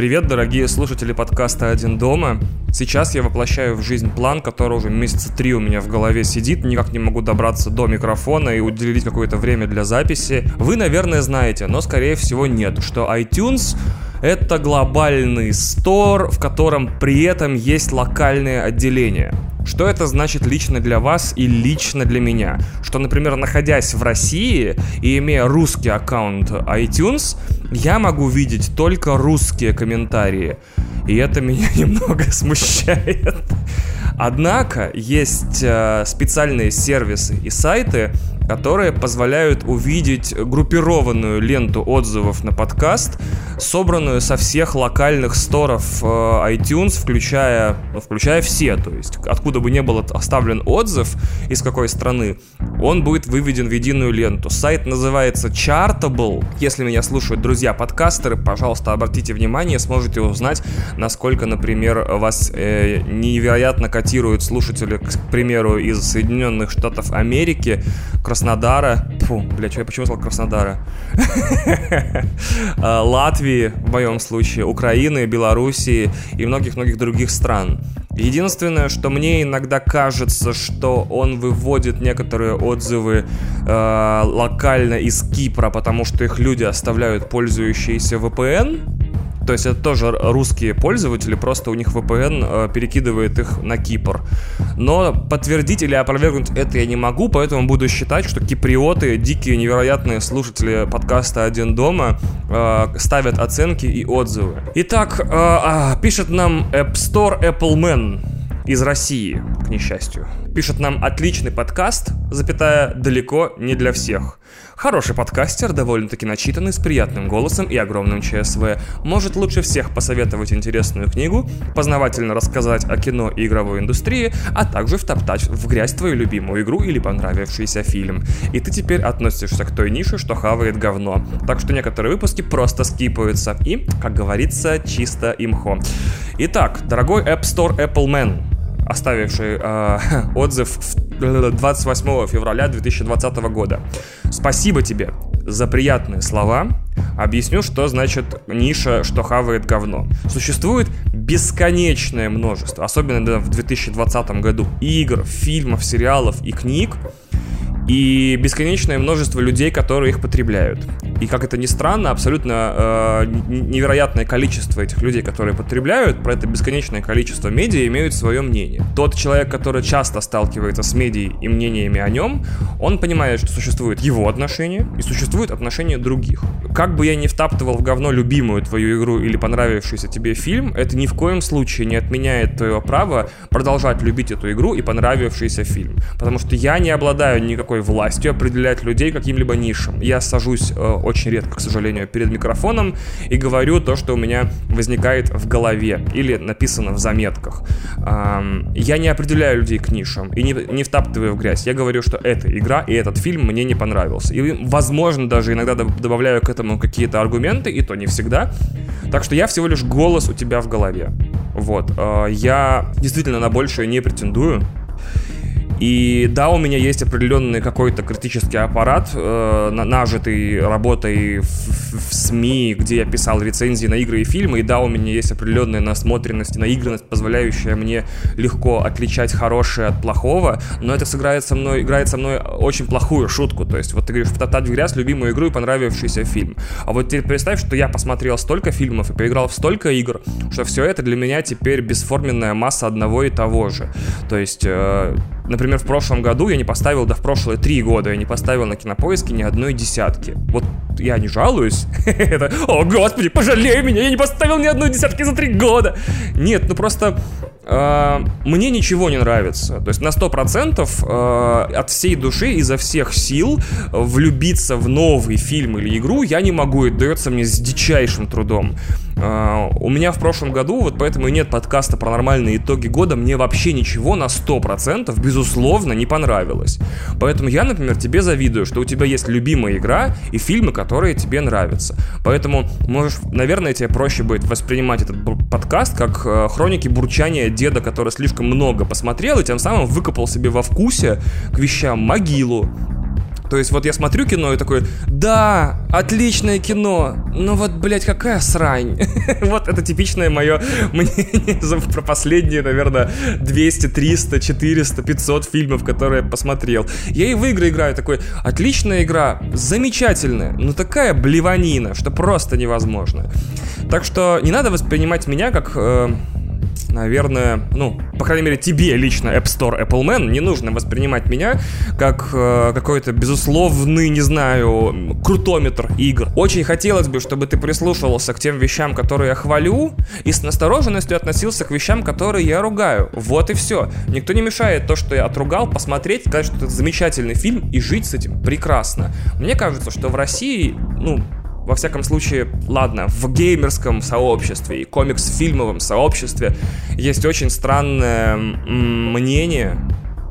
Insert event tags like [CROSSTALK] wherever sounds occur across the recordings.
Привет, дорогие слушатели подкаста «Один дома». Сейчас я воплощаю в жизнь план, который уже месяца три у меня в голове сидит, никак не могу добраться до микрофона и уделить какое-то время для записи. Вы, наверное, знаете, но скорее всего нет, что iTunes это глобальный стор, в котором при этом есть локальные отделения. Что это значит лично для вас и лично для меня? Что, например, находясь в России и имея русский аккаунт iTunes, я могу видеть только русские комментарии. И это меня [LAUGHS] немного смущает. Однако есть э, специальные сервисы и сайты, которые позволяют увидеть группированную ленту отзывов на подкаст, собранную со всех локальных сторов э, iTunes, включая, ну, включая все, то есть откуда бы не был оставлен отзыв, из какой страны, он будет выведен в единую ленту. Сайт называется Chartable. Если меня слушают друзья-подкастеры, пожалуйста, обратите внимание, сможете узнать, насколько, например, вас э, невероятно котируют слушатели, к примеру, из Соединенных Штатов Америки, Краснодара, фу, бля, что я почему сказал Краснодара? А, [LAUGHS] Латвии, в моем случае, Украины, Белоруссии и многих-многих других стран. Единственное, что мне иногда кажется, что он выводит некоторые отзывы э, локально из Кипра, потому что их люди оставляют пользующиеся VPN, то есть это тоже русские пользователи, просто у них VPN э, перекидывает их на Кипр. Но подтвердить или опровергнуть это я не могу, поэтому буду считать, что киприоты, дикие невероятные слушатели подкаста «Один дома» э, ставят оценки и отзывы. Итак, э, э, пишет нам App Store Apple Man из России, к несчастью. Пишет нам отличный подкаст, запятая, далеко не для всех. Хороший подкастер, довольно-таки начитанный, с приятным голосом и огромным ЧСВ. Может лучше всех посоветовать интересную книгу, познавательно рассказать о кино и игровой индустрии, а также втоптать в грязь твою любимую игру или понравившийся фильм. И ты теперь относишься к той нише, что хавает говно. Так что некоторые выпуски просто скипаются. И, как говорится, чисто имхо. Итак, дорогой App Store Apple Man, оставивший э, [LAUGHS] отзыв 28 февраля 2020 года. Спасибо тебе за приятные слова. Объясню, что значит ниша, что хавает говно. Существует бесконечное множество, особенно в 2020 году, игр, фильмов, сериалов и книг, и бесконечное множество людей, которые их потребляют. И как это ни странно, абсолютно э, невероятное количество этих людей, которые потребляют, про это бесконечное количество медиа имеют свое мнение. Тот человек, который часто сталкивается с медией и мнениями о нем, он понимает, что существует его отношение и существует отношение других. Как бы я ни втаптывал в говно любимую твою игру или понравившийся тебе фильм, это ни в коем случае не отменяет твоего права продолжать любить эту игру и понравившийся фильм. Потому что я не обладаю никакой властью определять людей каким-либо нишам. Я сажусь э, очень редко, к сожалению, перед микрофоном и говорю то, что у меня возникает в голове или написано в заметках. Я не определяю людей к нишам и не, не втаптываю в грязь. Я говорю, что эта игра и этот фильм мне не понравился. И, возможно, даже иногда добавляю к этому какие-то аргументы, и то не всегда. Так что я всего лишь голос у тебя в голове. Вот. А, я действительно на большее не претендую. И да, у меня есть определенный какой-то критический аппарат, э, нажитый работой в, в СМИ, где я писал рецензии на игры и фильмы. И да, у меня есть определенная насмотренность, наигранность, позволяющая мне легко отличать хорошее от плохого. Но это сыграет со мной, играет со мной очень плохую шутку. То есть вот ты говоришь, втоптать в грязь любимую игру и понравившийся фильм. А вот теперь представь, что я посмотрел столько фильмов и поиграл в столько игр, что все это для меня теперь бесформенная масса одного и того же. То есть, э, например, в прошлом году я не поставил, да в прошлые три года я не поставил на кинопоиске ни одной десятки. Вот я не жалуюсь. [LAUGHS] Это, о господи, пожалей меня, я не поставил ни одной десятки за три года. Нет, ну просто мне ничего не нравится. То есть на 100% э, от всей души, изо всех сил влюбиться в новый фильм или игру я не могу. Это дается мне с дичайшим трудом. У меня в прошлом году, вот поэтому и нет подкаста про нормальные итоги года, мне вообще ничего на 100% безусловно не понравилось. Поэтому я, например, тебе завидую, что у тебя есть любимая игра и фильмы, которые тебе нравятся. Поэтому, можешь, наверное, тебе проще будет воспринимать этот подкаст как э, хроники бурчания деда, который слишком много посмотрел и тем самым выкопал себе во вкусе к вещам могилу, То есть вот я смотрю кино и такой, да, отличное кино, но вот, блядь, какая срань. [LAUGHS] вот это типичное мое мнение про последние, наверное, 200, 300, 400, 500 фильмов, которые я посмотрел. Я и в игры играю такой, отличная игра, замечательная, но такая блеванина, что просто невозможно. Так что не надо воспринимать меня как... Э, наверное, ну, по крайней мере, тебе лично App Store Apple Man не нужно воспринимать меня как э, какой-то безусловный, не знаю, крутометр игр. Очень хотелось бы, чтобы ты прислушивался к тем вещам, которые я хвалю, и с настороженностью относился к вещам, которые я ругаю. Вот и все. Никто не мешает то, что я отругал, посмотреть, сказать, что это замечательный фильм и жить с этим прекрасно. Мне кажется, что в России, ну, во всяком случае, ладно, в геймерском сообществе и комикс-фильмовом сообществе есть очень странное мнение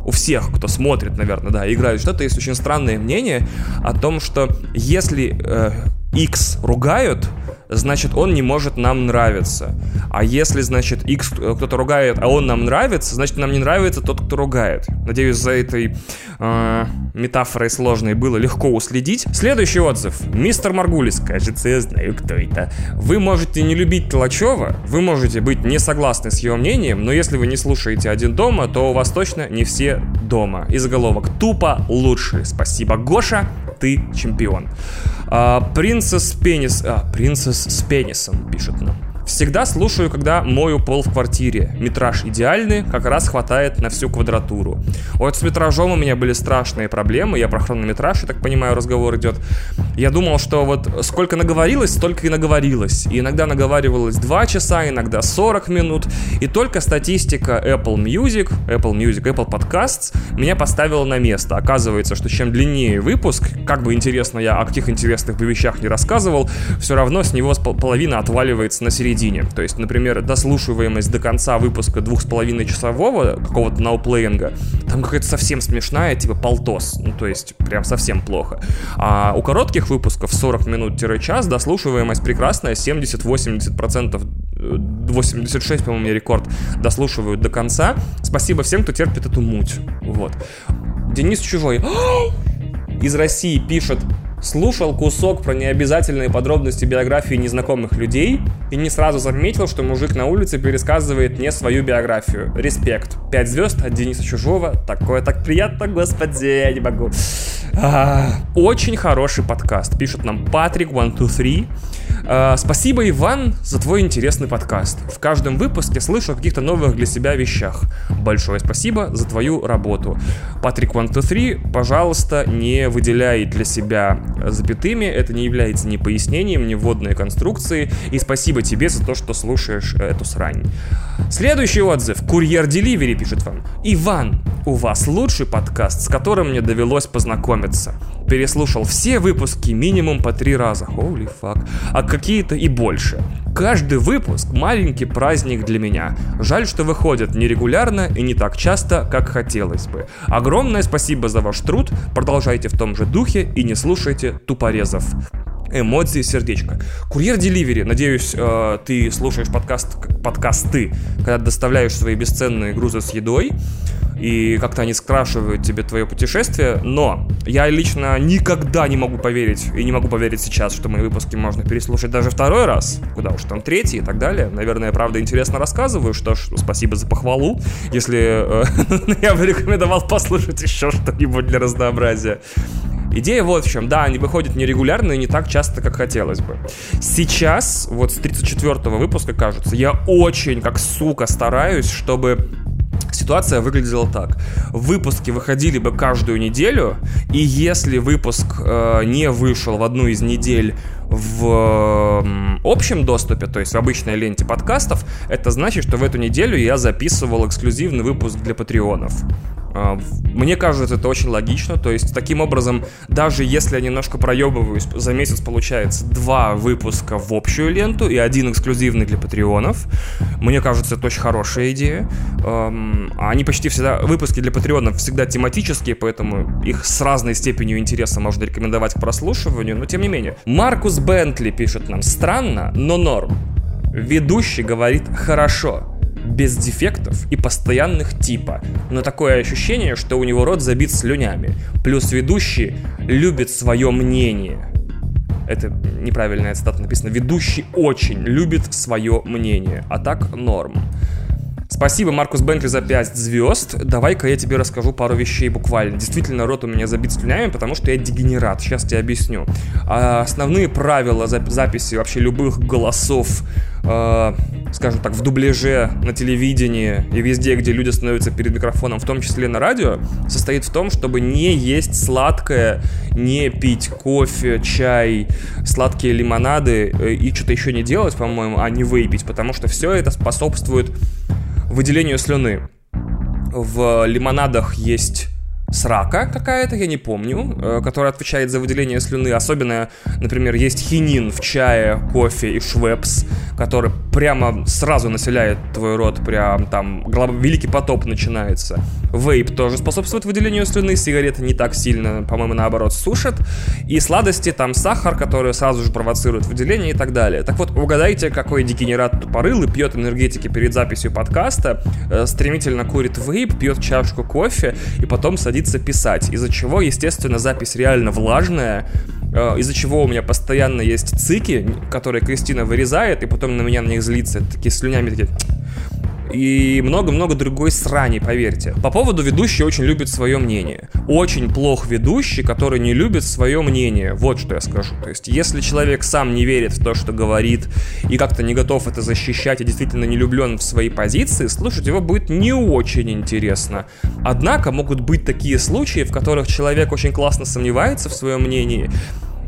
у всех, кто смотрит, наверное, да, играет что-то, есть очень странное мнение о том, что если э, X ругают, значит, он не может нам нравиться. А если, значит, X э, кто-то ругает, а он нам нравится, значит, нам не нравится тот, кто ругает. Надеюсь, за этой э, метафорой сложной было легко уследить. Следующий отзыв. Мистер Маргулис. Кажется, я знаю, кто это. Вы можете не любить Толачева, вы можете быть не согласны с его мнением, но если вы не слушаете «Один дома», то у вас точно не все дома. И заголовок «Тупо лучше». Спасибо, Гоша, ты чемпион. А, Принцесс Пенис... А, Принцесс с пенисом, пишет нам. Всегда слушаю, когда мою пол в квартире. Метраж идеальный, как раз хватает на всю квадратуру. Вот с метражом у меня были страшные проблемы. Я про хронометраж, я так понимаю, разговор идет. Я думал, что вот сколько наговорилось, столько и наговорилось. И иногда наговаривалось 2 часа, иногда 40 минут. И только статистика Apple Music, Apple Music, Apple Podcasts меня поставила на место. Оказывается, что чем длиннее выпуск, как бы интересно я о каких интересных вещах не рассказывал, все равно с него половина отваливается на середине середине. То есть, например, дослушиваемость до конца выпуска двух с половиной часового какого-то науплеинга, там какая-то совсем смешная, типа полтос. Ну, то есть, прям совсем плохо. А у коротких выпусков 40 минут-час дослушиваемость прекрасная, 70-80%, 86, по-моему, рекорд, дослушивают до конца. Спасибо всем, кто терпит эту муть. Вот. Денис Чужой [GASPS] из России пишет, Слушал кусок про необязательные подробности биографии незнакомых людей и не сразу заметил, что мужик на улице пересказывает не свою биографию. Респект. Пять звезд от Дениса Чужого. Такое так приятно, господи, я не могу. А, очень хороший подкаст, пишет нам Патрик123. Э, спасибо, Иван, за твой интересный подкаст. В каждом выпуске слышу о каких-то новых для себя вещах. Большое спасибо за твою работу. Патрик 123, пожалуйста, не выделяй для себя запятыми, это не является ни пояснением, ни вводной конструкцией. И спасибо тебе за то, что слушаешь эту срань. Следующий отзыв. Курьер Деливери пишет вам. Иван, у вас лучший подкаст, с которым мне довелось познакомиться. Переслушал все выпуски минимум по три раза. Holy fuck. А какие-то и больше. Каждый выпуск маленький праздник для меня. Жаль, что выходят нерегулярно и не так часто, как хотелось бы. Огромное спасибо за ваш труд. Продолжайте в том же духе и не слушайте тупорезов эмодзи сердечко. Курьер Деливери. Надеюсь, э, ты слушаешь подкаст, подкасты, когда доставляешь свои бесценные грузы с едой и как-то они скрашивают тебе твое путешествие, но я лично никогда не могу поверить, и не могу поверить сейчас, что мои выпуски можно переслушать даже второй раз, куда уж там третий и так далее. Наверное, правда, интересно рассказываю, что ж, спасибо за похвалу, если э, [LAUGHS] я бы рекомендовал послушать еще что-нибудь для разнообразия. Идея вот в чем. Да, они выходят нерегулярно и не так часто, как хотелось бы. Сейчас, вот с 34-го выпуска, кажется, я очень, как сука, стараюсь, чтобы Ситуация выглядела так. Выпуски выходили бы каждую неделю, и если выпуск э, не вышел в одну из недель в общем доступе, то есть в обычной ленте подкастов, это значит, что в эту неделю я записывал эксклюзивный выпуск для патреонов. А, мне кажется, это очень логично. То есть, таким образом, даже если я немножко проебываюсь, за месяц получается два выпуска в общую ленту и один эксклюзивный для патреонов. Мне кажется, это очень хорошая идея. Они почти всегда, выпуски для патреонов всегда тематические, поэтому их с разной степенью интереса можно рекомендовать к прослушиванию, но тем не менее. Маркус Бентли пишет нам, странно, но норм. Ведущий говорит «хорошо». Без дефектов и постоянных типа, но такое ощущение, что у него рот забит слюнями. Плюс ведущий любит свое мнение. Это неправильная цитата написано. Ведущий очень любит свое мнение, а так норм. Спасибо, Маркус Бентли, за 5 звезд. Давай-ка я тебе расскажу пару вещей буквально. Действительно, рот у меня забит слюнями, потому что я дегенерат. Сейчас тебе объясню. А основные правила записи вообще любых голосов э, скажем так, в дубляже на телевидении и везде, где люди становятся перед микрофоном, в том числе на радио, состоит в том, чтобы не есть сладкое, не пить кофе, чай, сладкие лимонады э, и что-то еще не делать, по-моему, а не выпить, потому что все это способствует выделению слюны. В лимонадах есть срака какая-то, я не помню, э, которая отвечает за выделение слюны. Особенно, например, есть хинин в чае, кофе и швепс, который прямо сразу населяет твой рот, прям там великий потоп начинается. Вейп тоже способствует выделению слюны, сигареты не так сильно, по-моему, наоборот, сушат. И сладости, там сахар, который сразу же провоцирует выделение и так далее. Так вот, угадайте, какой дегенерат тупорылый пьет энергетики перед записью подкаста, э, стремительно курит вейп, пьет чашку кофе и потом садится садиться писать, из-за чего, естественно, запись реально влажная, э, из-за чего у меня постоянно есть цики, которые Кристина вырезает, и потом на меня на них злится, такие слюнями такие и много-много другой срани, поверьте. По поводу ведущий очень любит свое мнение. Очень плох ведущий, который не любит свое мнение. Вот что я скажу. То есть, если человек сам не верит в то, что говорит, и как-то не готов это защищать, и действительно не влюблен в свои позиции, слушать его будет не очень интересно. Однако могут быть такие случаи, в которых человек очень классно сомневается в своем мнении,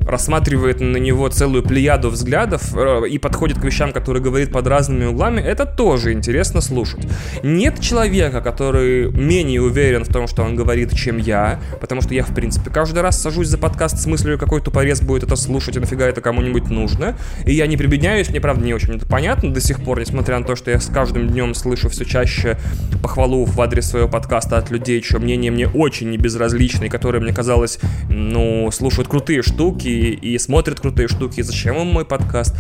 рассматривает на него целую плеяду взглядов э, и подходит к вещам, которые говорит под разными углами, это тоже интересно слушать. Нет человека, который менее уверен в том, что он говорит, чем я, потому что я, в принципе, каждый раз сажусь за подкаст с мыслью, какой тупорез будет это слушать, и нафига это кому-нибудь нужно. И я не прибедняюсь, мне, правда, не очень это понятно до сих пор, несмотря на то, что я с каждым днем слышу все чаще похвалу в адрес своего подкаста от людей, чье мнение мне очень не безразлично, и которые, мне казалось, ну, слушают крутые штуки, и смотрят крутые штуки, зачем им мой подкаст.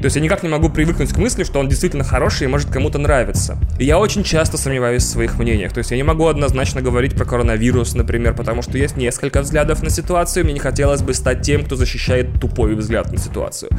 То есть я никак не могу привыкнуть к мысли, что он действительно хороший и может кому-то нравиться. И я очень часто сомневаюсь в своих мнениях. То есть я не могу однозначно говорить про коронавирус, например, потому что есть несколько взглядов на ситуацию, мне не хотелось бы стать тем, кто защищает тупой взгляд на ситуацию.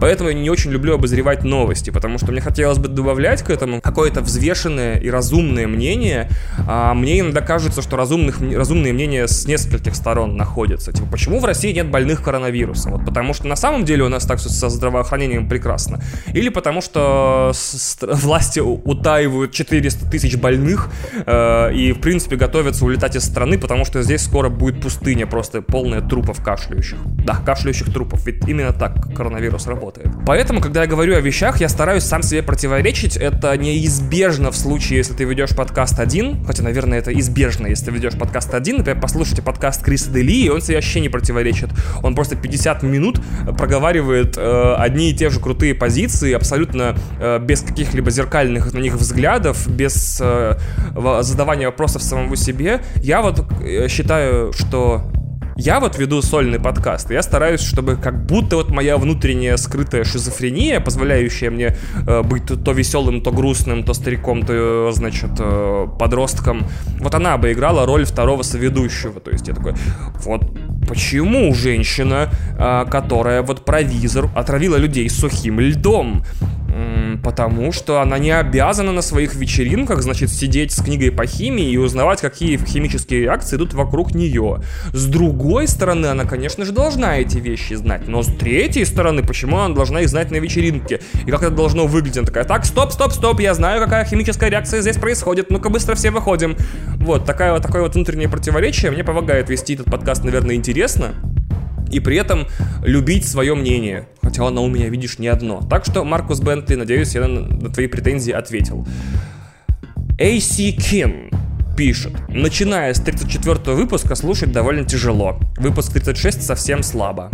Поэтому я не очень люблю обозревать новости, потому что мне хотелось бы добавлять к этому какое-то взвешенное и разумное мнение. А мне иногда кажется, что разумных, разумные мнения с нескольких сторон находятся. Типа, почему в России нет больных коронавирусом? Вот потому что на самом деле у нас так все со здравоохранением прекрасно прекрасно. Или потому что [LAUGHS] власти утаивают 400 тысяч больных э, и, в принципе, готовятся улетать из страны, потому что здесь скоро будет пустыня, просто полная трупов кашляющих. Да, кашляющих трупов, ведь именно так коронавирус работает. Поэтому, когда я говорю о вещах, я стараюсь сам себе противоречить. Это неизбежно в случае, если ты ведешь подкаст один, хотя, наверное, это избежно, если ты ведешь подкаст один. Например, послушайте подкаст Криса Дели, и он себе вообще не противоречит. Он просто 50 минут проговаривает э, одни и те же крутые крутые позиции, абсолютно э, без каких-либо зеркальных на них взглядов, без э, задавания вопросов самому себе. Я вот э, считаю, что я вот веду сольный подкаст, я стараюсь, чтобы как будто вот моя внутренняя скрытая шизофрения, позволяющая мне э, быть то, веселым, то грустным, то стариком, то, значит, э, подростком, вот она бы играла роль второго соведущего. То есть я такой, вот почему женщина, э, которая вот провизор, отравила людей сухим льдом, Потому что она не обязана на своих вечеринках, значит, сидеть с книгой по химии и узнавать, какие химические реакции идут вокруг нее. С другой стороны, она, конечно же, должна эти вещи знать. Но с третьей стороны, почему она должна их знать на вечеринке? И как это должно выглядеть? Она такая, так, стоп, стоп, стоп, я знаю, какая химическая реакция здесь происходит. Ну-ка быстро все выходим. Вот, такая, вот такое вот внутреннее противоречие мне помогает вести этот подкаст, наверное, интересно и при этом любить свое мнение. Хотя оно у меня, видишь, не одно. Так что, Маркус Бентли, надеюсь, я на, на твои претензии ответил. AC Kim пишет. Начиная с 34 выпуска слушать довольно тяжело. Выпуск 36 совсем слабо.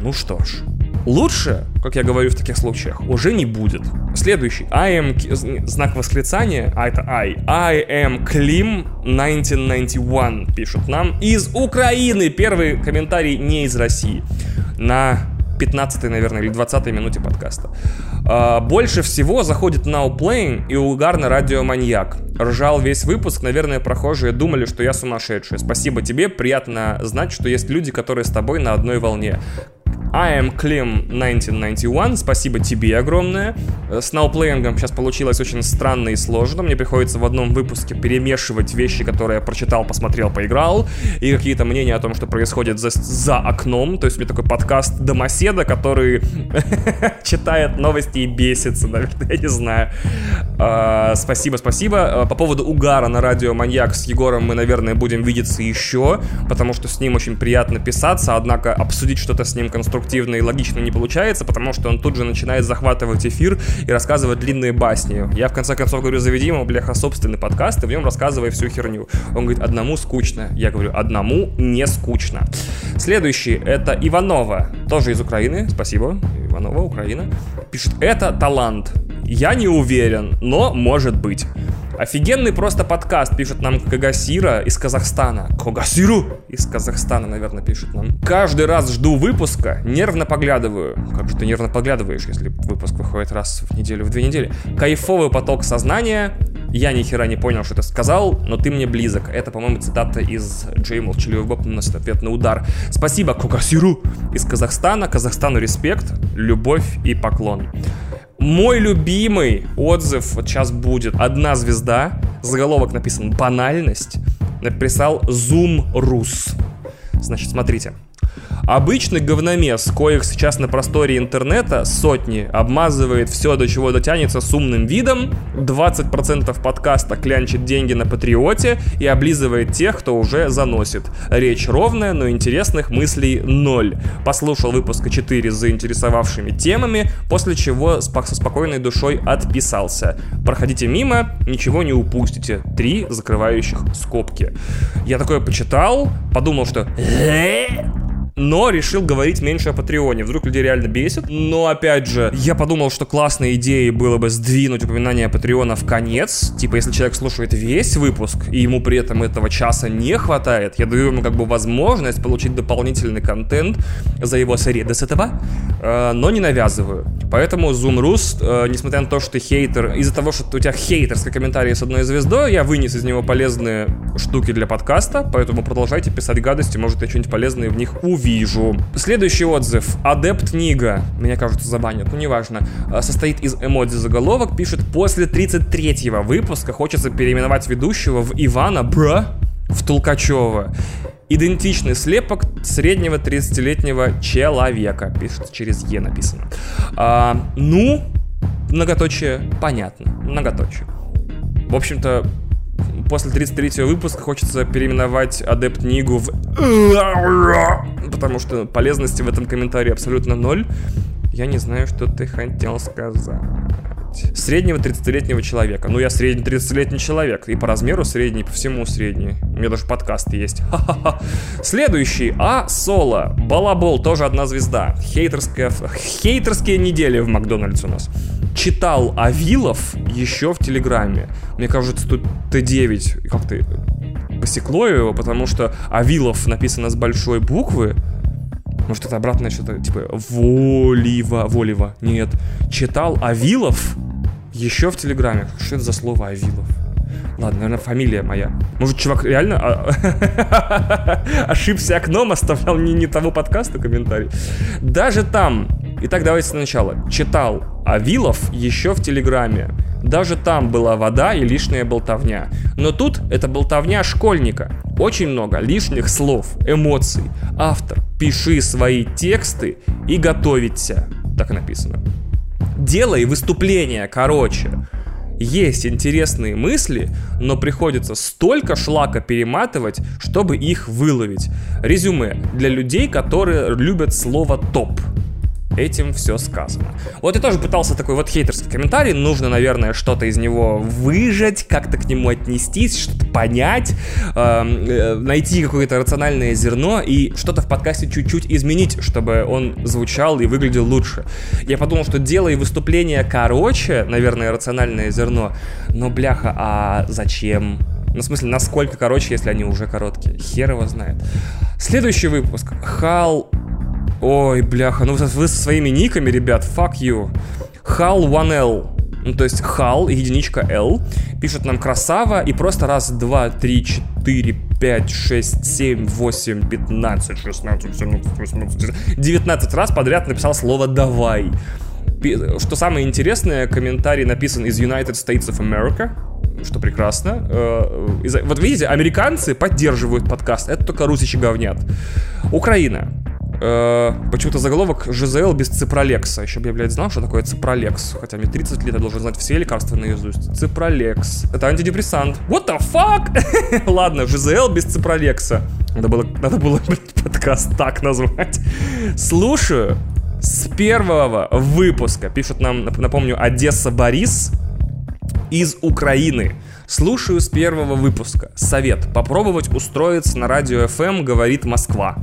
Ну что ж, Лучше, как я говорю в таких случаях, уже не будет. Следующий. I am... Знак восклицания, а это I. I am Klim 1991 пишут нам из Украины. Первый комментарий не из России. На 15 наверное, или 20 минуте подкаста. А, больше всего заходит Now Playing и угарно радиоманьяк. Ржал весь выпуск, наверное, прохожие думали, что я сумасшедший. Спасибо тебе, приятно знать, что есть люди, которые с тобой на одной волне. I am Klim 1991, спасибо тебе огромное. С ноуплеингом сейчас получилось очень странно и сложно. Мне приходится в одном выпуске перемешивать вещи, которые я прочитал, посмотрел, поиграл, и какие-то мнения о том, что происходит за, за окном. То есть у меня такой подкаст домоседа, который [LAUGHS] читает новости и бесится, [LAUGHS] наверное, я не знаю. А, спасибо, спасибо. А, по поводу угара на радио Маньяк с Егором мы, наверное, будем видеться еще, потому что с ним очень приятно писаться, однако обсудить что-то с ним конструктивно конструктивно и логично не получается, потому что он тут же начинает захватывать эфир и рассказывать длинные басни. Я в конце концов говорю, заведи ему, бляха, собственный подкаст, и в нем рассказывай всю херню. Он говорит, одному скучно. Я говорю, одному не скучно. Следующий это Иванова, тоже из Украины, спасибо, Иванова, Украина. Пишет, это талант. Я не уверен, но может быть. Офигенный просто подкаст, пишет нам Кагасира из Казахстана. Кагасиру из Казахстана, наверное, пишет нам. Каждый раз жду выпуска, нервно поглядываю. Как же ты нервно поглядываешь, если выпуск выходит раз в неделю, в две недели? Кайфовый поток сознания. Я ни хера не понял, что ты сказал, но ты мне близок. Это, по-моему, цитата из Джей Молчаливый Боб наносит ответный удар. Спасибо, Кагасиру из Казахстана. Казахстану респект, любовь и поклон. Мой любимый отзыв вот сейчас будет. Одна звезда, заголовок написан «Банальность», написал Zoom Рус. Значит, смотрите. Обычный говномес, коих сейчас на просторе интернета сотни, обмазывает все, до чего дотянется с умным видом, 20% подкаста клянчит деньги на Патриоте и облизывает тех, кто уже заносит. Речь ровная, но интересных мыслей ноль. Послушал выпуска 4 с заинтересовавшими темами, после чего со спокойной душой отписался. Проходите мимо, ничего не упустите. Три закрывающих скобки. Я такое почитал, подумал, что но решил говорить меньше о Патреоне. Вдруг людей реально бесит. Но, опять же, я подумал, что классной идеей было бы сдвинуть упоминание Патреона в конец. Типа, если человек слушает весь выпуск, и ему при этом этого часа не хватает, я даю ему как бы возможность получить дополнительный контент за его среды с этого, э, но не навязываю. Поэтому Zoom Roost, э, несмотря на то, что ты хейтер, из-за того, что у тебя хейтерский комментарий с одной звездой, я вынес из него полезные штуки для подкаста, поэтому продолжайте писать гадости, может, я что-нибудь полезное в них увижу вижу. Следующий отзыв. Адепт Нига, меня, кажется, забанят, ну неважно, а, состоит из эмодзи заголовок, пишет, после 33-го выпуска хочется переименовать ведущего в Ивана Бра в Толкачева. Идентичный слепок среднего 30-летнего человека. Пишет через Е написано. А, ну, многоточие понятно. Многоточие. В общем-то, после 33 выпуска хочется переименовать Адепт Нигу в... Потому что полезности в этом комментарии абсолютно ноль. Я не знаю, что ты хотел сказать. Среднего 30-летнего человека. Ну, я средний 30-летний человек. И по размеру средний, по всему средний. У меня даже подкаст есть. [LAUGHS] Следующий. А Соло. Балабол. Тоже одна звезда. Хейтерская... Хейтерские недели в Макдональдс у нас читал Авилов еще в Телеграме. Мне кажется, тут Т9 как-то посекло его, потому что Авилов написано с большой буквы. Может, это обратное что-то, типа, Волива, Волива. Нет. Читал Авилов еще в Телеграме. Что это за слово Авилов? Ладно, наверное, фамилия моя. Может, чувак реально а, [LAUGHS] ошибся окном, оставлял не, не того подкаста комментарий. Даже там Итак, давайте сначала. Читал Авилов еще в Телеграме. Даже там была вода и лишняя болтовня. Но тут это болтовня школьника. Очень много лишних слов, эмоций. Автор, пиши свои тексты и готовиться. Так написано. Делай выступление короче. Есть интересные мысли, но приходится столько шлака перематывать, чтобы их выловить. Резюме для людей, которые любят слово топ этим все сказано. Вот я тоже пытался такой вот хейтерский комментарий, нужно, наверное, что-то из него выжать, как-то к нему отнестись, что-то понять, эм, э, найти какое-то рациональное зерно и что-то в подкасте чуть-чуть изменить, чтобы он звучал и выглядел лучше. Я подумал, что делай выступление короче, наверное, рациональное зерно, но бляха, а зачем? Ну, в смысле, насколько короче, если они уже короткие? Хер его знает. Следующий выпуск. Хал Ой, бляха, ну вы со своими никами, ребят, fuck you. Hal1L, ну то есть Hal, единичка L, пишет нам красава и просто раз, два, три, четыре, пять, шесть, семь, восемь, пятнадцать, шестнадцать, семнадцать, восемнадцать, девятнадцать раз подряд написал слово «давай». Что самое интересное, комментарий написан из United States of America, что прекрасно. Э, вот видите, американцы поддерживают подкаст, это только русичи говнят. Украина. Э, почему-то заголовок ЖЗЛ без ципролекса. Еще бы я, блядь, знал, что такое ципролекс. Хотя мне 30 лет, я должен знать все лекарства наизусть. Ципролекс. Это антидепрессант. What the fuck? [LAUGHS] Ладно, ЖЗЛ без ципролекса. Надо было, надо было, блядь, подкаст так назвать. Слушаю с первого выпуска. Пишут нам, напомню, Одесса Борис из Украины. Слушаю с первого выпуска. Совет. Попробовать устроиться на радио FM, говорит Москва.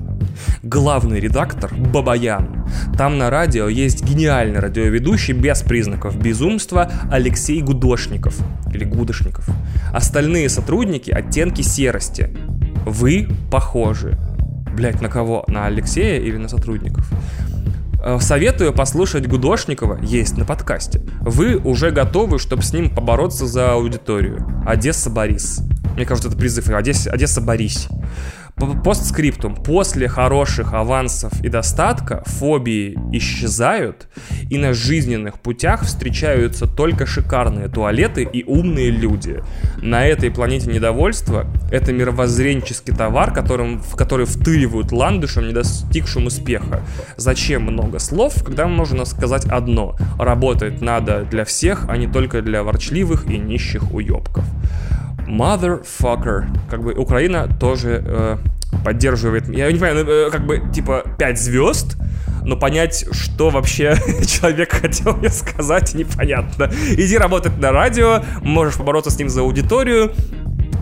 Главный редактор Бабаян. Там на радио есть гениальный радиоведущий без признаков безумства Алексей Гудошников. Или Гудошников. Остальные сотрудники оттенки серости. Вы похожи. Блять, на кого? На Алексея или на сотрудников? Э, советую послушать Гудошникова, есть на подкасте. Вы уже готовы, чтобы с ним побороться за аудиторию. Одесса Борис. Мне кажется, это призыв. Одесса, Одесса Борис. Постскриптум. После хороших авансов и достатка фобии исчезают, и на жизненных путях встречаются только шикарные туалеты и умные люди. На этой планете недовольства это мировоззренческий товар, которым, в который втыривают ландышам, не достигшим успеха. Зачем много слов, когда можно сказать одно? Работать надо для всех, а не только для ворчливых и нищих уебков. Motherfucker. Как бы Украина тоже э, поддерживает. Я не понимаю, ну, э, как бы типа 5 звезд, но понять, что вообще [LAUGHS] человек хотел мне сказать, непонятно. Иди работать на радио, можешь побороться с ним за аудиторию.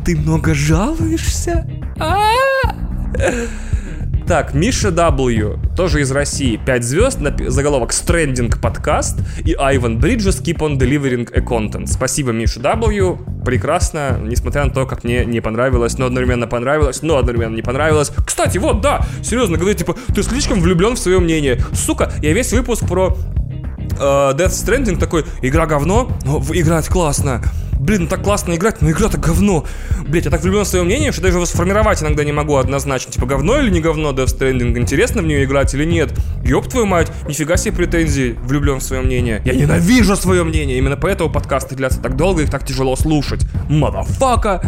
Ты много жалуешься? А-а-а! Так, Миша W, тоже из России, 5 звезд, заголовок «Стрендинг подкаст» и Айван Бриджес «Keep on delivering a content». Спасибо, Миша W, прекрасно, несмотря на то, как мне не понравилось, но одновременно понравилось, но одновременно не понравилось. Кстати, вот, да, серьезно, говорит, типа, ты слишком влюблен в свое мнение. Сука, я весь выпуск про э, Death Stranding такой, игра говно, но играть классно блин, так классно играть, но игра-то говно. Блять, я так влюблен в свое мнение, что даже его сформировать иногда не могу однозначно. Типа, говно или не говно Death Stranding, интересно в нее играть или нет? Ёб твою мать, нифига себе претензии, влюблен в свое мнение. Я ненавижу свое мнение, именно поэтому подкасты длятся так долго, их так тяжело слушать. Мадафака!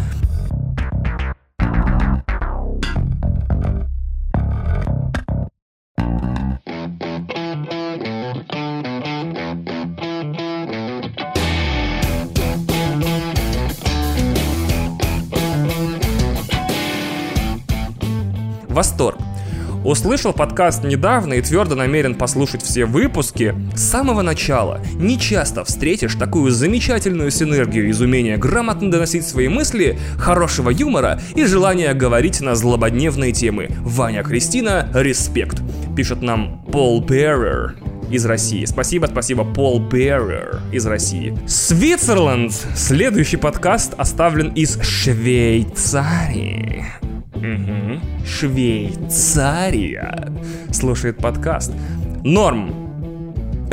Восторг. Услышал подкаст недавно и твердо намерен послушать все выпуски с самого начала. Не часто встретишь такую замечательную синергию из умения грамотно доносить свои мысли, хорошего юмора и желания говорить на злободневные темы. Ваня Кристина, респект. Пишет нам Пол Беррер из России. Спасибо, спасибо, Пол Беррер из России. Свитцерленд. Следующий подкаст оставлен из Швейцарии. Швейцария слушает подкаст. Норм.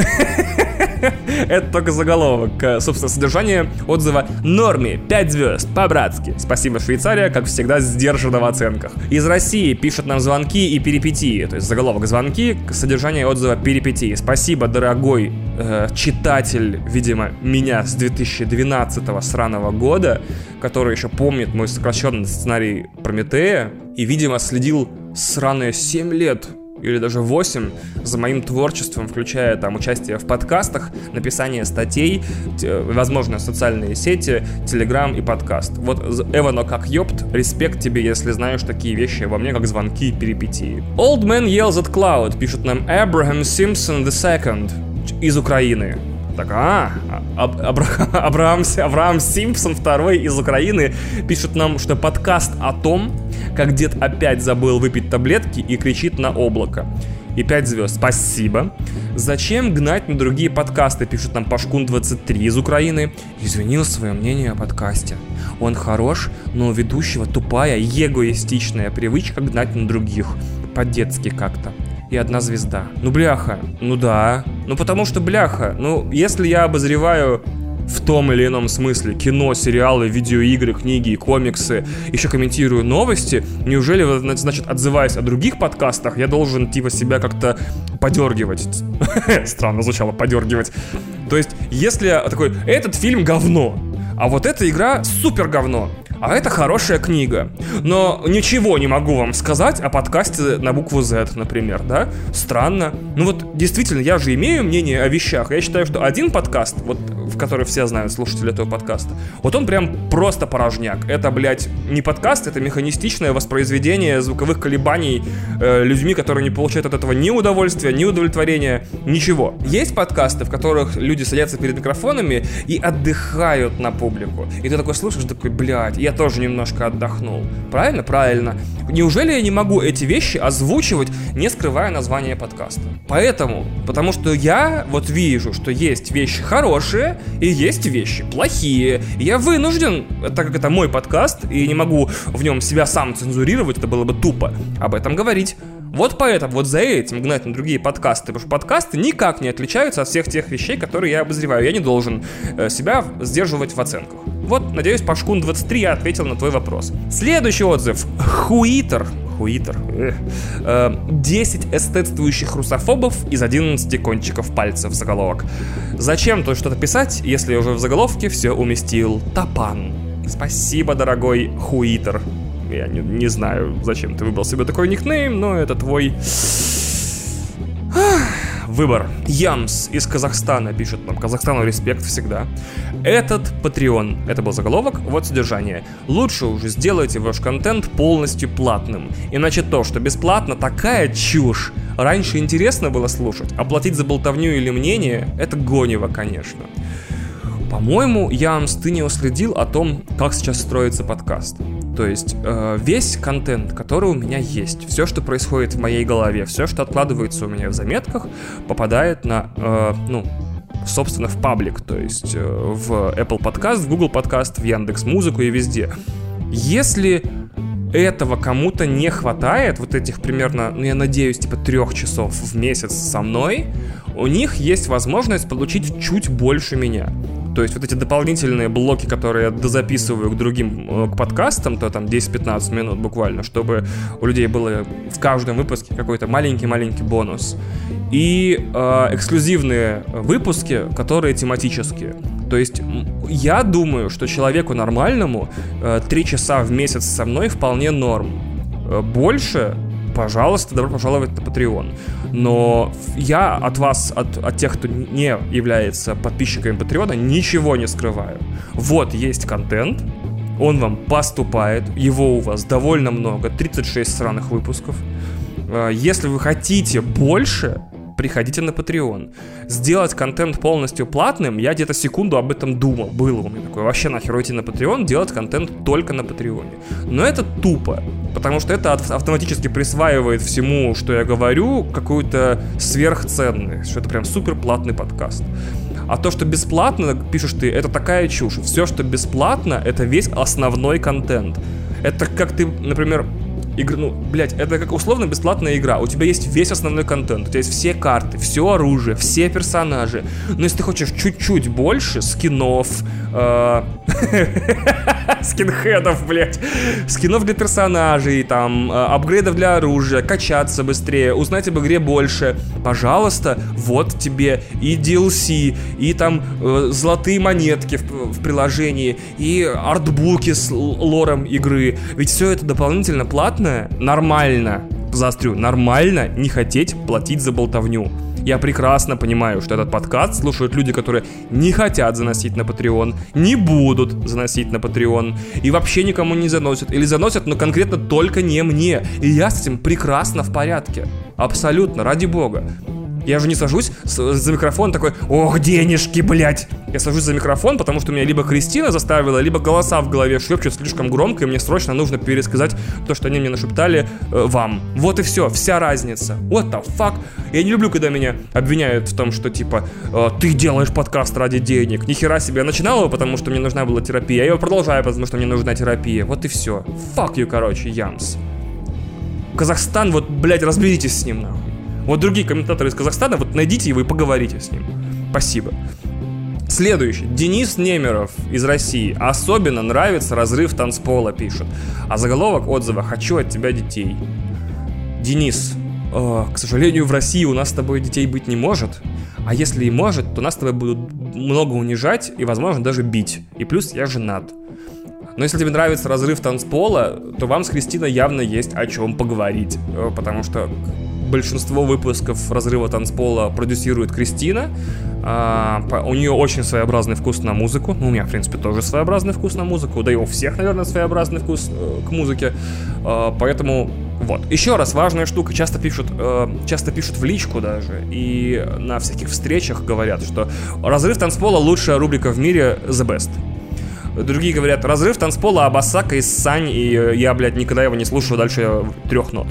[LAUGHS] Это только заголовок. Собственно, содержание отзыва норме 5 звезд, по-братски. Спасибо, Швейцария, как всегда, сдержана в оценках. Из России пишут нам звонки и перипетии. То есть заголовок звонки, содержание отзыва перипетии. Спасибо, дорогой э, читатель, видимо, меня с 2012 сраного года, который еще помнит мой сокращенный сценарий Прометея и, видимо, следил сраные 7 лет или даже 8 за моим творчеством, включая там участие в подкастах, написание статей, возможно, социальные сети, телеграм и подкаст. Вот Эвано как ёпт, респект тебе, если знаешь такие вещи во мне, как звонки и перипетии. Old Man Yells at Cloud, пишет нам Abraham Simpson II из Украины. Так, а, Аб [LAUGHS] Абрахам, Абрахам, Абрахам Симпсон второй из Украины пишет нам, что подкаст о том, как дед опять забыл выпить таблетки и кричит на облако. И 5 звезд. Спасибо. Зачем гнать на другие подкасты, пишет нам Пашкун23 из Украины. Извинил свое мнение о подкасте. Он хорош, но у ведущего тупая, эгоистичная привычка гнать на других. По-детски как-то. И одна звезда. Ну, бляха, ну да. Ну, потому что, бляха, ну, если я обозреваю в том или ином смысле кино, сериалы, видеоигры, книги, комиксы, еще комментирую новости, неужели, значит, отзываясь о других подкастах, я должен, типа, себя как-то подергивать? [LAUGHS] Странно звучало, подергивать. То есть, если я такой, этот фильм говно, а вот эта игра супер говно, а это хорошая книга. Но ничего не могу вам сказать о подкасте на букву Z, например, да? Странно. Ну вот, действительно, я же имею мнение о вещах. Я считаю, что один подкаст, вот в который все знают слушатели этого подкаста, вот он прям просто порожняк. Это, блядь, не подкаст, это механистичное воспроизведение звуковых колебаний э, людьми, которые не получают от этого ни удовольствия, ни удовлетворения, ничего. Есть подкасты, в которых люди садятся перед микрофонами и отдыхают на публику. И ты такой слушаешь, такой, блядь, я тоже немножко отдохнул. Правильно? Правильно. Неужели я не могу эти вещи озвучивать, не скрывая название подкаста? Поэтому, потому что я вот вижу, что есть вещи хорошие и есть вещи плохие. Я вынужден, так как это мой подкаст, и не могу в нем себя сам цензурировать, это было бы тупо, об этом говорить. Вот поэтому вот за этим гнать на другие подкасты, потому что подкасты никак не отличаются от всех тех вещей, которые я обозреваю. Я не должен э, себя сдерживать в оценках. Вот, надеюсь, Пашкун 23 я ответил на твой вопрос. Следующий отзыв. Хуитер. Хуитер. 10 э, эстетствующих русофобов из 11 кончиков пальцев заголовок. Зачем тут что-то писать, если уже в заголовке все уместил Тапан? Спасибо, дорогой Хуитер. Я не, не знаю, зачем ты выбрал себе такой никнейм, но это твой выбор. Ямс из Казахстана пишет нам. Казахстану респект всегда. Этот Patreon, это был заголовок, вот содержание. Лучше уже сделайте ваш контент полностью платным. Иначе то, что бесплатно, такая чушь. Раньше интересно было слушать, а платить за болтовню или мнение, это гонево, конечно. По-моему, Ямс, ты не уследил о том, как сейчас строится подкаст. То есть э, весь контент, который у меня есть, все, что происходит в моей голове, все, что откладывается у меня в заметках, попадает на, э, ну, собственно, в паблик, то есть э, в Apple Podcast, в Google Podcast, в Яндекс Музыку и везде. Если этого кому-то не хватает, вот этих примерно, ну я надеюсь, типа трех часов в месяц со мной, у них есть возможность получить чуть больше меня. То есть вот эти дополнительные блоки, которые я дозаписываю к другим э, к подкастам, то там 10-15 минут буквально, чтобы у людей было в каждом выпуске какой-то маленький-маленький бонус. И э, эксклюзивные выпуски, которые тематические. То есть я думаю, что человеку нормальному э, 3 часа в месяц со мной вполне норм. Э, больше пожалуйста, добро пожаловать на Patreon. Но я от вас, от, от тех, кто не является подписчиками Patreon, ничего не скрываю. Вот есть контент, он вам поступает, его у вас довольно много, 36 сраных выпусков. Э, если вы хотите больше, приходите на Patreon. Сделать контент полностью платным, я где-то секунду об этом думал. Было у меня такое, вообще нахер уйти на Patreon, делать контент только на Патреоне. Но это тупо, потому что это автоматически присваивает всему, что я говорю, какую-то сверхценность, что это прям супер платный подкаст. А то, что бесплатно, пишешь ты, это такая чушь. Все, что бесплатно, это весь основной контент. Это как ты, например, игр, ну, блядь, это как условно бесплатная игра. У тебя есть весь основной контент, у тебя есть все карты, все оружие, все персонажи. Но если ты хочешь чуть-чуть больше скинов, э, [LAUGHS] скинхедов, блядь, скинов для персонажей, там, э, апгрейдов для оружия, качаться быстрее, узнать об игре больше, пожалуйста, вот тебе и DLC, и там э, золотые монетки в, в приложении, и артбуки с лором игры. Ведь все это дополнительно платно, наверное, нормально, заострю, нормально не хотеть платить за болтовню. Я прекрасно понимаю, что этот подкаст слушают люди, которые не хотят заносить на Patreon, не будут заносить на Patreon и вообще никому не заносят. Или заносят, но конкретно только не мне. И я с этим прекрасно в порядке. Абсолютно, ради бога. Я же не сажусь за микрофон такой, ох, денежки, блядь. Я сажусь за микрофон, потому что меня либо Кристина заставила, либо голоса в голове шепчут слишком громко, и мне срочно нужно пересказать то, что они мне нашептали э, вам. Вот и все, вся разница. What the fuck? Я не люблю, когда меня обвиняют в том, что типа э, ты делаешь подкаст ради денег. Нихера себе. Я начинал его, потому что мне нужна была терапия. Я его продолжаю, потому что мне нужна терапия. Вот и все. Fuck you, короче, Ямс. Казахстан, вот, блядь, разберитесь с ним, нахуй. Вот другие комментаторы из Казахстана, вот найдите его и поговорите с ним. Спасибо. Следующий. Денис Немеров из России. Особенно нравится разрыв танцпола, пишет. А заголовок отзыва «Хочу от тебя детей». Денис, э, к сожалению, в России у нас с тобой детей быть не может. А если и может, то нас с тобой будут много унижать и, возможно, даже бить. И плюс я женат. Но если тебе нравится разрыв танцпола, то вам с Кристиной явно есть о чем поговорить. Э, потому что большинство выпусков разрыва танцпола продюсирует Кристина. А, у нее очень своеобразный вкус на музыку. Ну, у меня, в принципе, тоже своеобразный вкус на музыку. Да и у всех, наверное, своеобразный вкус э, к музыке. А, поэтому вот. Еще раз, важная штука. Часто пишут, э, часто пишут в личку даже. И на всяких встречах говорят, что разрыв танцпола лучшая рубрика в мире The Best. Другие говорят, разрыв танцпола Абасака и Сань, и я, блядь, никогда его не слушаю дальше трех нот.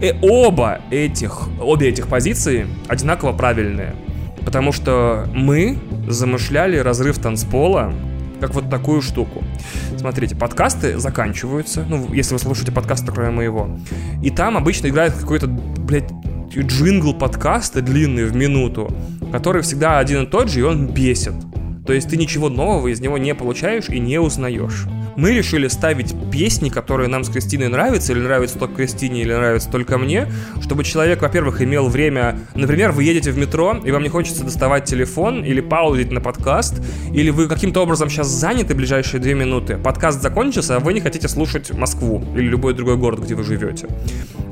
И оба этих, обе этих позиции одинаково правильные. Потому что мы замышляли разрыв танцпола как вот такую штуку. Смотрите, подкасты заканчиваются, ну, если вы слушаете подкасты, кроме моего, и там обычно играет какой-то, блядь, джингл подкаста длинный в минуту, который всегда один и тот же, и он бесит. То есть ты ничего нового из него не получаешь и не узнаешь мы решили ставить песни, которые нам с Кристиной нравятся, или нравятся только Кристине, или нравятся только мне, чтобы человек, во-первых, имел время... Например, вы едете в метро, и вам не хочется доставать телефон, или паузить на подкаст, или вы каким-то образом сейчас заняты ближайшие две минуты, подкаст закончился, а вы не хотите слушать Москву или любой другой город, где вы живете.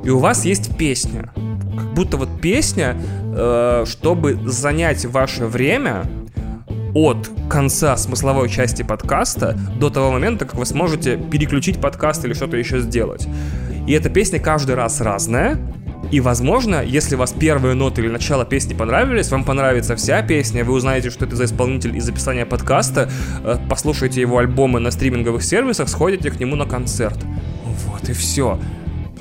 И у вас есть песня. Как будто вот песня, э, чтобы занять ваше время, от конца смысловой части подкаста до того момента, как вы сможете переключить подкаст или что-то еще сделать. И эта песня каждый раз разная, и, возможно, если вас первые ноты или начало песни понравились, вам понравится вся песня, вы узнаете, что это за исполнитель из описания подкаста, э, послушаете его альбомы на стриминговых сервисах, сходите к нему на концерт. Вот и все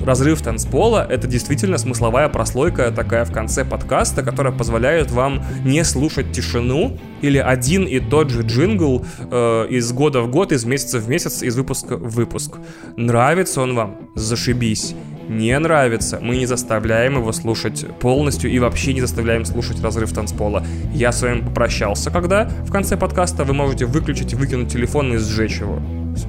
разрыв танцпола — это действительно смысловая прослойка такая в конце подкаста, которая позволяет вам не слушать тишину или один и тот же джингл э, из года в год, из месяца в месяц, из выпуска в выпуск. Нравится он вам? Зашибись. Не нравится, мы не заставляем его слушать полностью и вообще не заставляем слушать разрыв танцпола. Я с вами попрощался, когда в конце подкаста вы можете выключить выкинуть телефон и сжечь его.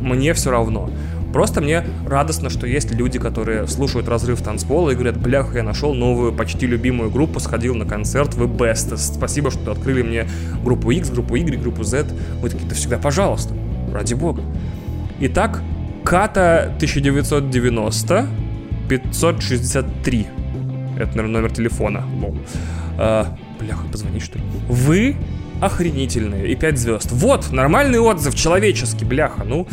Мне все равно. Просто мне радостно, что есть люди, которые слушают разрыв танцпола и говорят, бляха, я нашел новую, почти любимую группу, сходил на концерт, вы best. Спасибо, что открыли мне группу X, группу Y, группу Z. Вы такие, да всегда пожалуйста, ради бога. Итак, Ката 1990 563. Это, наверное, номер телефона. Лол. А, бляха, позвони, что ли. Вы охренительные. И 5 звезд. Вот, нормальный отзыв, человеческий, бляха. Ну,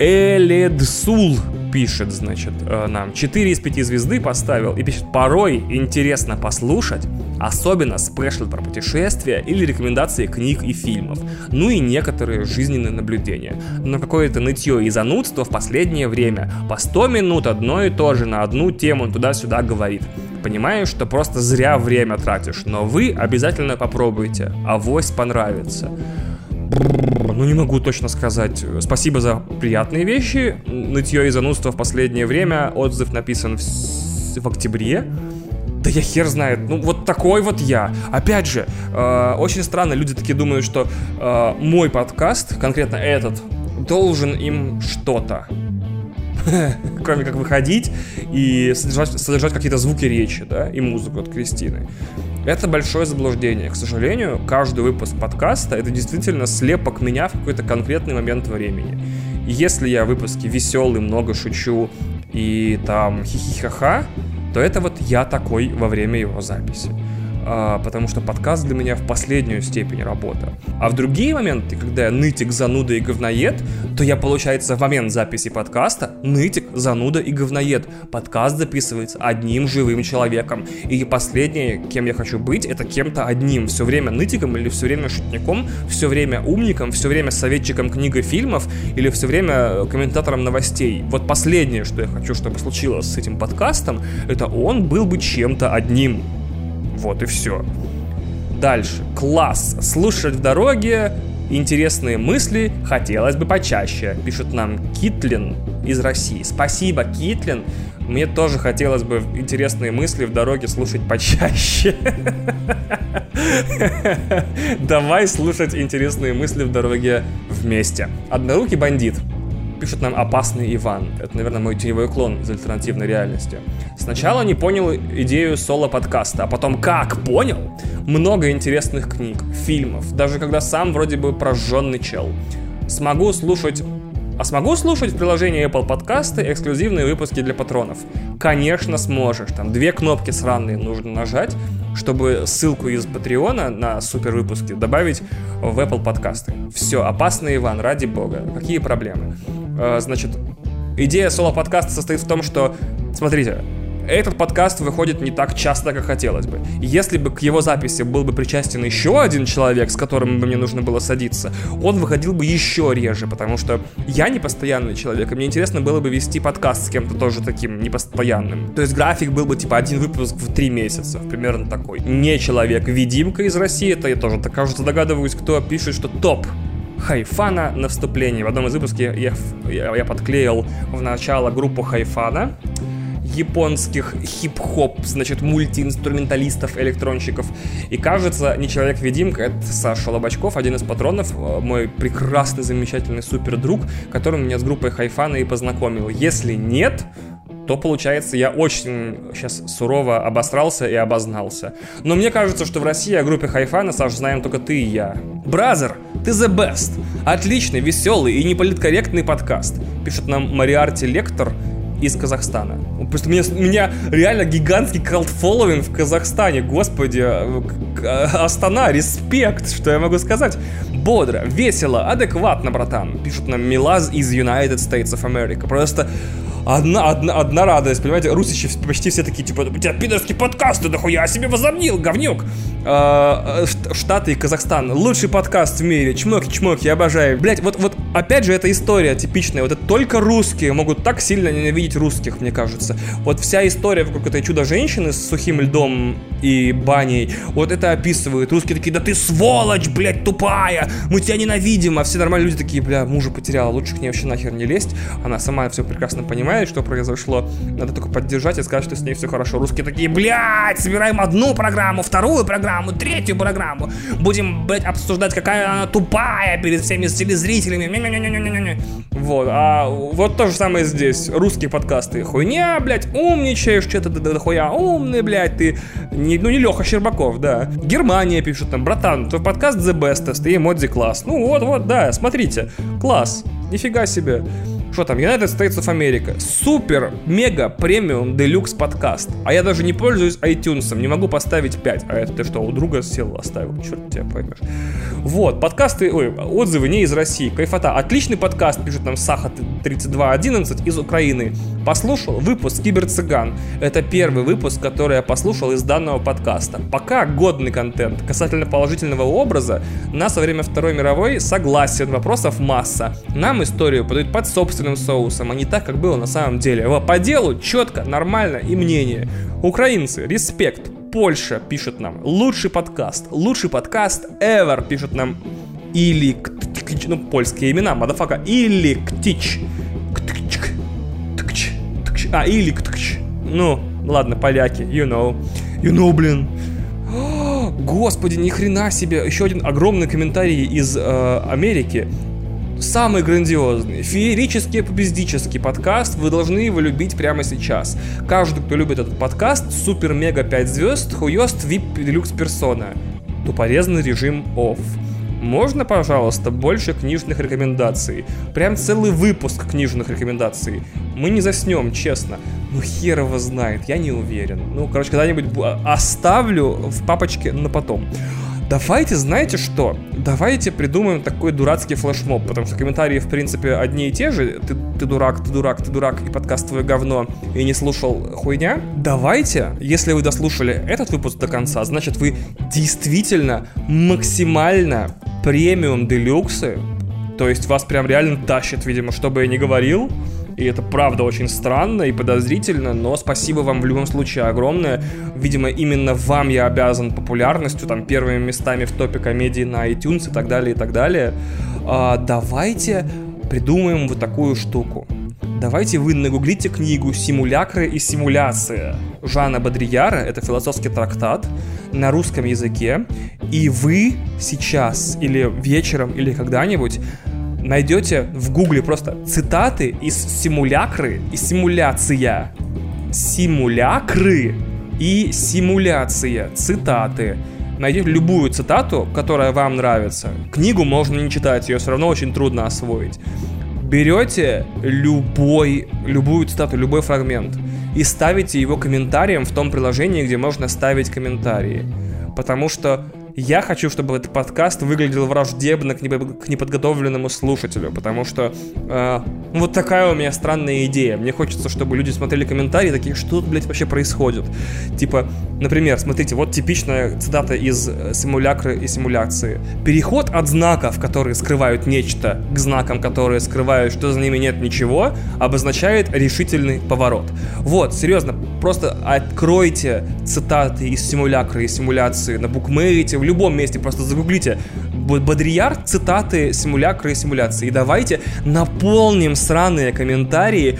Эледсул пишет, значит, э, нам 4 из 5 звезды поставил и пишет, порой интересно послушать, особенно спешл про путешествия или рекомендации книг и фильмов, ну и некоторые жизненные наблюдения. Но какое-то нытье и занудство в последнее время. По 100 минут одно и то же на одну тему туда-сюда говорит. Понимаешь, что просто зря время тратишь, но вы обязательно попробуйте, авось понравится. Ну, не могу точно сказать. Спасибо за приятные вещи. Нытье и занудство в последнее время. Отзыв написан в, в октябре. Да я хер знает, ну вот такой вот я. Опять же, э, очень странно, люди такие думают, что э, мой подкаст, конкретно этот, должен им что-то. [LAUGHS] Кроме как выходить и содержать, содержать какие-то звуки речи, да, и музыку от Кристины. Это большое заблуждение. К сожалению, каждый выпуск подкаста это действительно слепок меня в какой-то конкретный момент времени. И если я в выпуске веселый, много шучу и там хихихаха, то это вот я такой во время его записи а, потому что подкаст для меня в последнюю степень работа. А в другие моменты, когда я нытик, зануда и говноед, то я, получается, в момент записи подкаста нытик, зануда и говноед. Подкаст записывается одним живым человеком. И последнее, кем я хочу быть, это кем-то одним. Все время нытиком или все время шутником, все время умником, все время советчиком книг и фильмов или все время комментатором новостей. Вот последнее, что я хочу, чтобы случилось с этим подкастом, это он был бы чем-то одним. Вот и все. Дальше. Класс. Слушать в дороге Интересные мысли хотелось бы почаще, пишет нам Китлин из России. Спасибо, Китлин. Мне тоже хотелось бы интересные мысли в дороге слушать почаще. [LAUGHS] Давай слушать интересные мысли в дороге вместе. Однорукий бандит пишет нам «Опасный Иван». Это, наверное, мой теневой клон из альтернативной реальности. Сначала не понял идею соло-подкаста, а потом как понял? Много интересных книг, фильмов, даже когда сам вроде бы прожженный чел. Смогу слушать а смогу слушать в приложении Apple подкасты эксклюзивные выпуски для патронов? Конечно, сможешь. Там две кнопки сраные нужно нажать, чтобы ссылку из Патреона на супер выпуски добавить в Apple подкасты. Все, опасный Иван, ради бога. Какие проблемы? Э, значит, идея соло-подкаста состоит в том, что, смотрите, этот подкаст выходит не так часто, как хотелось бы. Если бы к его записи был бы причастен еще один человек, с которым бы мне нужно было садиться, он выходил бы еще реже, потому что я не постоянный человек, и мне интересно было бы вести подкаст с кем-то тоже таким непостоянным. То есть график был бы типа один выпуск в три месяца, примерно такой. Не человек-видимка из России, это я тоже, так кажется, догадываюсь, кто пишет, что топ Хайфана на вступлении. В одном из выпусков я, я, я подклеил в начало группу Хайфана японских хип-хоп, значит, мультиинструменталистов, электронщиков. И кажется, не человек-видимка, это Саша Лобачков, один из патронов, э, мой прекрасный, замечательный супер друг, который меня с группой Hifana и познакомил. Если нет, то получается я очень сейчас сурово обосрался и обознался. Но мне кажется, что в России о группе Hifana, Саш, знаем только ты и я. Brother, ты the best. Отличный, веселый и неполиткорректный подкаст. Пишет нам Мариарти Лектор из Казахстана. Просто у меня, у меня реально гигантский краудфолловинг в Казахстане. Господи, Астана, респект, что я могу сказать. Бодро, весело, адекватно, братан. Пишут нам Милаз из United States of America. Просто одна, одна, одна радость, понимаете, русичи почти все такие, типа, у тебя пидорский подкаст, ты нахуя себе возомнил, говнюк. А, Штаты и Казахстан, лучший подкаст в мире, чмоки-чмоки, я обожаю. Блять, вот, вот опять же эта история типичная, вот это только русские могут так сильно ненавидеть русских, мне кажется. Вот вся история вокруг этой чудо-женщины с сухим льдом и баней, вот это описывает. Русские такие, да ты сволочь, блядь, тупая, мы тебя ненавидим, а все нормальные люди такие, бля, мужа потеряла, лучше к ней вообще нахер не лезть, она сама все прекрасно понимает, что произошло, надо только поддержать и сказать, что с ней все хорошо. Русские такие, блядь, собираем одну программу, вторую программу, третью программу, будем, блядь, обсуждать, какая она тупая перед всеми телезрителями, вот, а вот то же самое здесь, русские подкасты, хуйня, блядь, умничаешь, что-то да, да, хуя умный, блядь, ты, не, ну не Леха Щербаков, да, Германия пишет там, братан, твой подкаст The Bestest и эмодзи класс, ну вот, вот, да, смотрите, класс, нифига себе. Что там, United States of America. Супер, мега, премиум, делюкс подкаст. А я даже не пользуюсь iTunes, не могу поставить 5. А это ты что, у друга сел оставил? Черт тебя поймешь. Вот, подкасты, ой, отзывы не из России. Кайфота. Отличный подкаст, пишет нам Саха 3211 из Украины. Послушал выпуск Киберцыган. Это первый выпуск, который я послушал из данного подкаста. Пока годный контент. Касательно положительного образа, нас во время Второй мировой согласен, вопросов масса. Нам историю подают под собственным соусом, а не так, как было на самом деле. По делу четко, нормально и мнение. Украинцы, респект. Польша пишет нам. Лучший подкаст. Лучший подкаст ever пишет нам. Или ну, польские имена, мадафака. Или Ктич. А, или Ну, ладно, поляки, you know. You know, блин. [GASPS] Господи, ни хрена себе. Еще один огромный комментарий из э, Америки. Самый грандиозный, феерический, побездический подкаст. Вы должны его любить прямо сейчас. Каждый, кто любит этот подкаст, супер-мега 5 звезд, хуёст вип делюкс персона. Тупорезный режим off. Можно, пожалуйста, больше книжных рекомендаций? Прям целый выпуск книжных рекомендаций. Мы не заснем, честно. Ну хер его знает, я не уверен. Ну, короче, когда-нибудь оставлю в папочке на потом. Давайте, знаете что? Давайте придумаем такой дурацкий флешмоб, потому что комментарии, в принципе, одни и те же. Ты, ты дурак, ты дурак, ты дурак, и подкаст твое говно, и не слушал хуйня. Давайте, если вы дослушали этот выпуск до конца, значит, вы действительно максимально премиум делюксы, то есть вас прям реально тащит, видимо, что бы я ни говорил, И это правда очень странно и подозрительно, но спасибо вам в любом случае огромное. Видимо, именно вам я обязан популярностью, там, первыми местами в топе комедии на iTunes и так далее, и так далее. А, давайте придумаем вот такую штуку. Давайте вы нагуглите книгу «Симулякры и симуляция» Жана Бодрияра, это философский трактат на русском языке, и вы сейчас или вечером или когда-нибудь найдете в гугле просто цитаты из симулякры и симуляция. Симулякры и симуляция. Цитаты. Найдите любую цитату, которая вам нравится. Книгу можно не читать, ее все равно очень трудно освоить берете любой, любую цитату, любой фрагмент и ставите его комментарием в том приложении, где можно ставить комментарии. Потому что я хочу, чтобы этот подкаст выглядел враждебно к, неподготовленному слушателю, потому что э, вот такая у меня странная идея. Мне хочется, чтобы люди смотрели комментарии такие, что тут, блядь, вообще происходит. Типа, например, смотрите, вот типичная цитата из э, симулякры и симуляции. Переход от знаков, которые скрывают нечто, к знакам, которые скрывают, что за ними нет ничего, обозначает решительный поворот. Вот, серьезно, просто откройте цитаты из симулякры и симуляции на букмейте, в любом месте, просто загуглите Бодрияр, цитаты, симулякры и симуляции. И давайте наполним сраные комментарии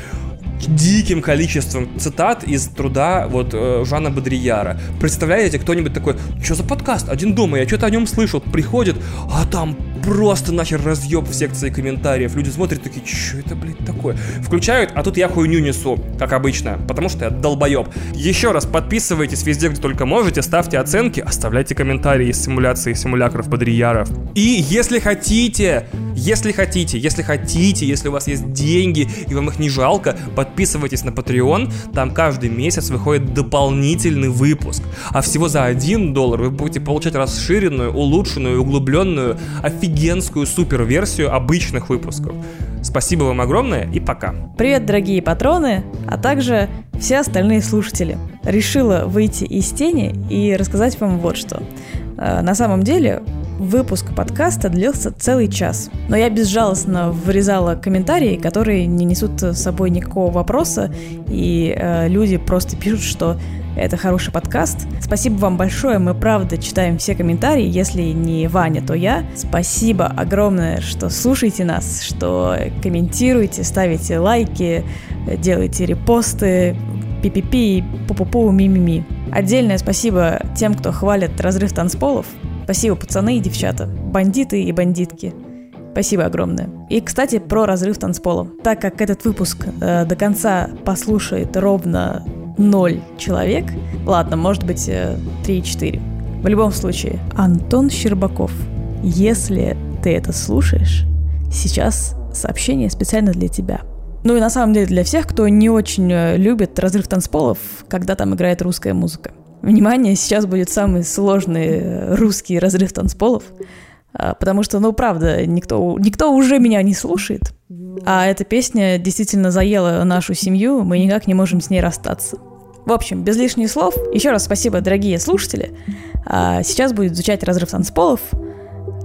диким количеством цитат из труда вот э, Жана Бодрияра. Представляете, кто-нибудь такой, что за подкаст? Один дома, я что-то о нем слышал. Приходит, а там просто нахер разъеб в секции комментариев. Люди смотрят такие, что это, блядь, такое? Включают, а тут я хуйню несу, как обычно, потому что я долбоеб. Еще раз подписывайтесь везде, где только можете, ставьте оценки, оставляйте комментарии из симуляции симулякров Бодрияров. И если хотите, если хотите, если хотите, если у вас есть деньги и вам их не жалко, подписывайтесь на Patreon, там каждый месяц выходит дополнительный выпуск. А всего за 1 доллар вы будете получать расширенную, улучшенную, углубленную, офигенную офигенскую супер-версию обычных выпусков. Спасибо вам огромное и пока. Привет, дорогие патроны, а также все остальные слушатели. Решила выйти из тени и рассказать вам вот что. Э, на самом деле, выпуск подкаста длился целый час. Но я безжалостно вырезала комментарии, которые не несут с собой никакого вопроса, и э, люди просто пишут, что это хороший подкаст. Спасибо вам большое, мы правда читаем все комментарии, если не Ваня, то я. Спасибо огромное, что слушаете нас, что комментируете, ставите лайки, делаете репосты, пи-пи-пи, пу-пу-пу, ми-ми-ми. Отдельное спасибо тем, кто хвалит разрыв танцполов. Спасибо, пацаны и девчата, бандиты и бандитки. Спасибо огромное. И, кстати, про разрыв танцпола. Так как этот выпуск э, до конца послушает ровно ноль человек. Ладно, может быть, 3-4. Э, В любом случае, Антон Щербаков, если ты это слушаешь, сейчас сообщение специально для тебя. Ну и на самом деле для всех, кто не очень э, любит разрыв танцполов, когда там играет русская музыка. Внимание, сейчас будет самый сложный э, русский разрыв танцполов, а, потому что, ну, правда, никто, никто уже меня не слушает, а эта песня действительно заела нашу семью, мы никак не можем с ней расстаться. В общем, без лишних слов, еще раз спасибо, дорогие слушатели. А сейчас будет звучать разрыв танцполов,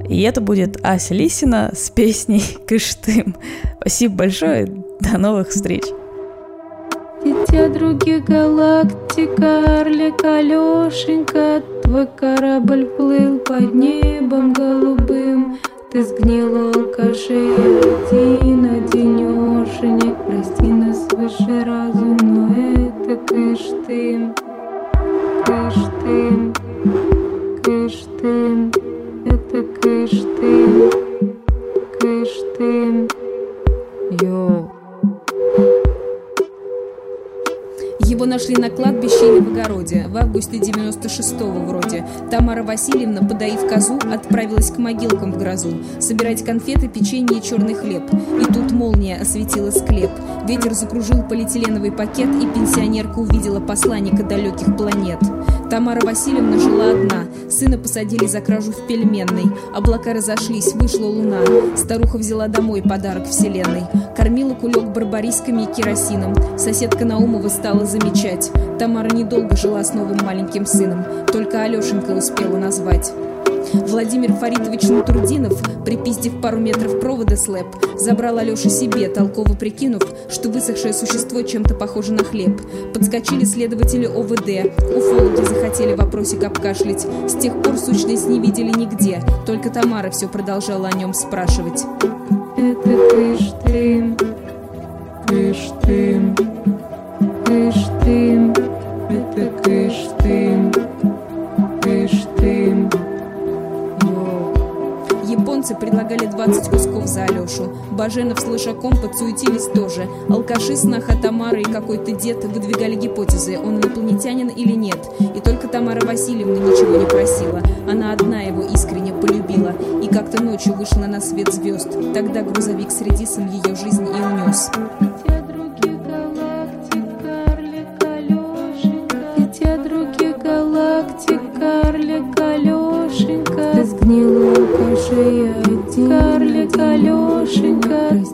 и это будет Ася Лисина с песней [LAUGHS] «Кыштым». Спасибо большое, до новых встреч. Дитя других галактик, орлик Алешенька, Твой корабль плыл под небом голубым, Ты сгнил алкашей один, одинешенек, Прости нас выше разум, но это кыштым, кыштым, кыштым, это кыштым, кыштым, йоу. Его нашли на кладбище или в огороде, в августе 96-го вроде. Тамара Васильевна, подоив козу, отправилась к могилкам в грозу, собирать конфеты, печенье и черный хлеб. И тут молния осветила склеп. Ветер закружил полиэтиленовый пакет, и пенсионерка увидела посланника далеких планет. Тамара Васильевна жила одна. Сына посадили за кражу в пельменной. Облака разошлись, вышла луна. Старуха взяла домой подарок вселенной. Кормила кулек барбарисками и керосином. Соседка Наумова стала замечать. Тамара недолго жила с новым маленьким сыном. Только Алешенька успела назвать. Владимир Фаритович Натурдинов, припиздив пару метров провода слэп, забрал Алешу себе, толково прикинув, что высохшее существо чем-то похоже на хлеб. Подскочили следователи ОВД, уфологи захотели вопросик обкашлять. С тех пор сущность не видели нигде, только Тамара все продолжала о нем спрашивать. Это кыш ты, кыш ты, кыш ты, это кыш ты, 20 кусков за Алешу. Баженов с Лышаком подсуетились тоже. Алкаши, снаха Тамара и какой-то дед выдвигали гипотезы, он инопланетянин или нет. И только Тамара Васильевна ничего не просила. Она одна его искренне полюбила. И как-то ночью вышла на свет звезд. Тогда грузовик с редисом ее жизнь и унес.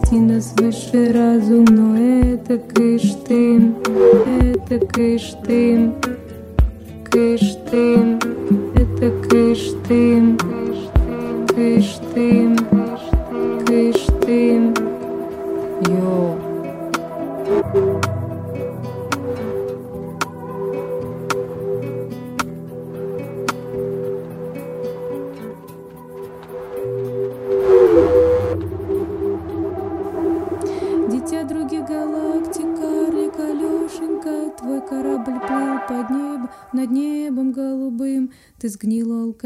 Прости нас высший разум, но это кыш ты, это кыш ты,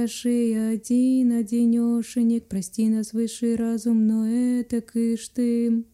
алкашей один, одинешенек, Прости нас высший разум, но это кыш ты.